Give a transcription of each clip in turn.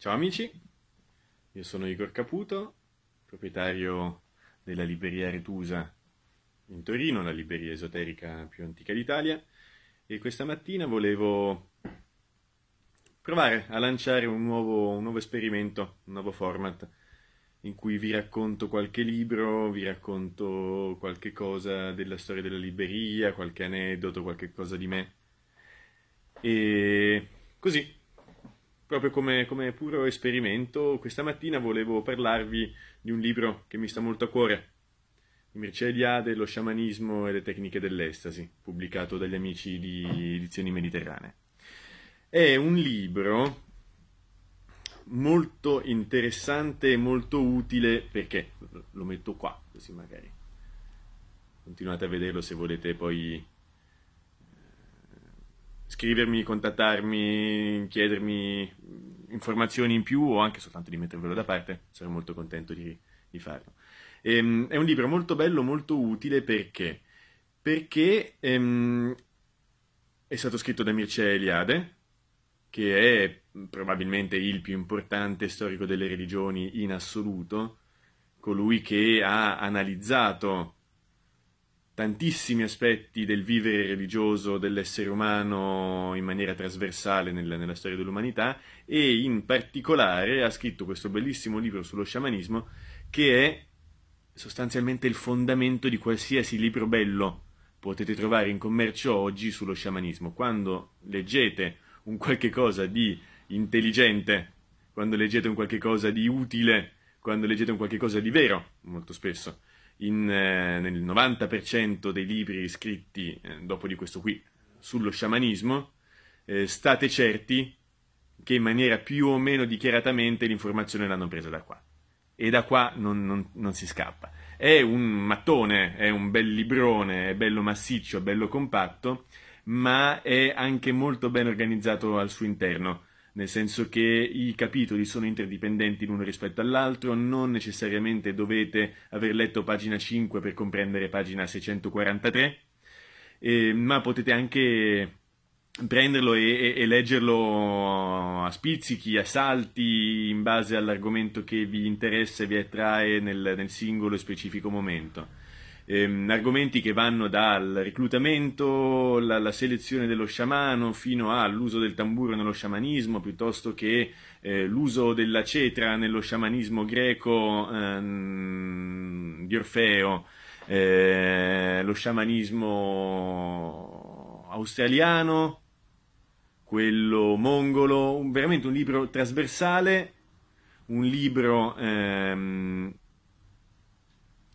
Ciao amici, io sono Igor Caputo, proprietario della libreria Retusa in Torino, la libreria esoterica più antica d'Italia, e questa mattina volevo provare a lanciare un nuovo, un nuovo esperimento, un nuovo format in cui vi racconto qualche libro, vi racconto qualche cosa della storia della libreria, qualche aneddoto, qualche cosa di me. E così, proprio come, come puro esperimento, questa mattina volevo parlarvi di un libro che mi sta molto a cuore, Mircea Eliade, Lo sciamanismo e le tecniche dell'estasi, pubblicato dagli amici di Edizioni Mediterranee. È un libro molto interessante e molto utile perché lo metto qua, così magari continuate a vederlo se volete poi scrivermi, contattarmi, chiedermi informazioni in più o anche soltanto di mettervelo da parte, sarò molto contento di, di farlo. Ehm, è un libro molto bello, molto utile perché? Perché ehm, è stato scritto da Mircea Eliade, che è probabilmente il più importante storico delle religioni in assoluto, colui che ha analizzato tantissimi aspetti del vivere religioso dell'essere umano in maniera trasversale nella, nella, storia dell'umanità e in particolare ha scritto questo bellissimo libro sullo sciamanismo che è sostanzialmente il fondamento di qualsiasi libro bello potete trovare in commercio oggi sullo sciamanismo. Quando leggete un qualche cosa di intelligente, quando leggete un qualche cosa di utile, quando leggete un qualche cosa di vero, molto spesso, in, eh, nel 90% dei libri scritti eh, dopo di questo qui sullo sciamanismo, eh, state certi che in maniera più o meno dichiaratamente l'informazione l'hanno presa da qua. E da qua non, non, non si scappa. È un mattone, è un bel librone, è bello massiccio, è bello compatto, ma è anche molto ben organizzato al suo interno, nel senso che i capitoli sono interdipendenti l'uno rispetto all'altro, non necessariamente dovete aver letto pagina 5 per comprendere pagina 643, eh, ma potete anche prenderlo e, e, e, leggerlo a spizzichi, a salti, in base all'argomento che vi interessa e vi attrae nel, nel singolo e specifico momento ehm, argomenti che vanno dal reclutamento, la, la, selezione dello sciamano, fino all'uso del tamburo nello sciamanismo, piuttosto che eh, l'uso della cetra nello sciamanismo greco ehm, di Orfeo, eh, lo sciamanismo australiano, quello mongolo, un, veramente un libro trasversale, un libro ehm,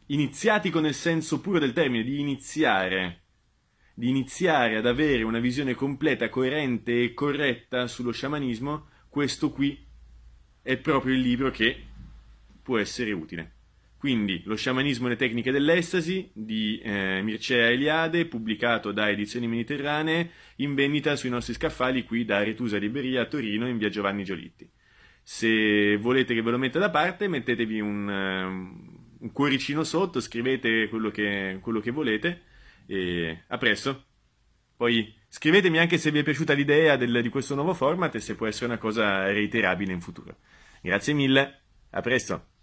iniziatico nel senso puro del termine, di iniziare, di iniziare ad avere una visione completa, coerente e corretta sullo sciamanismo, questo qui è proprio il libro che può essere utile. Quindi Lo sciamanismo e le tecniche dell'estasi di eh, Mircea Eliade, pubblicato da Edizioni Mediterranee, in vendita sui nostri scaffali qui da Retusa Libreria a Torino in via Giovanni Giolitti. Se volete che ve lo metta da parte, mettetevi un, um, un cuoricino sotto, scrivete quello che, quello che volete e a presto. Poi scrivetemi anche se vi è piaciuta l'idea del, di questo nuovo format e se può essere una cosa reiterabile in futuro. Grazie mille, a presto.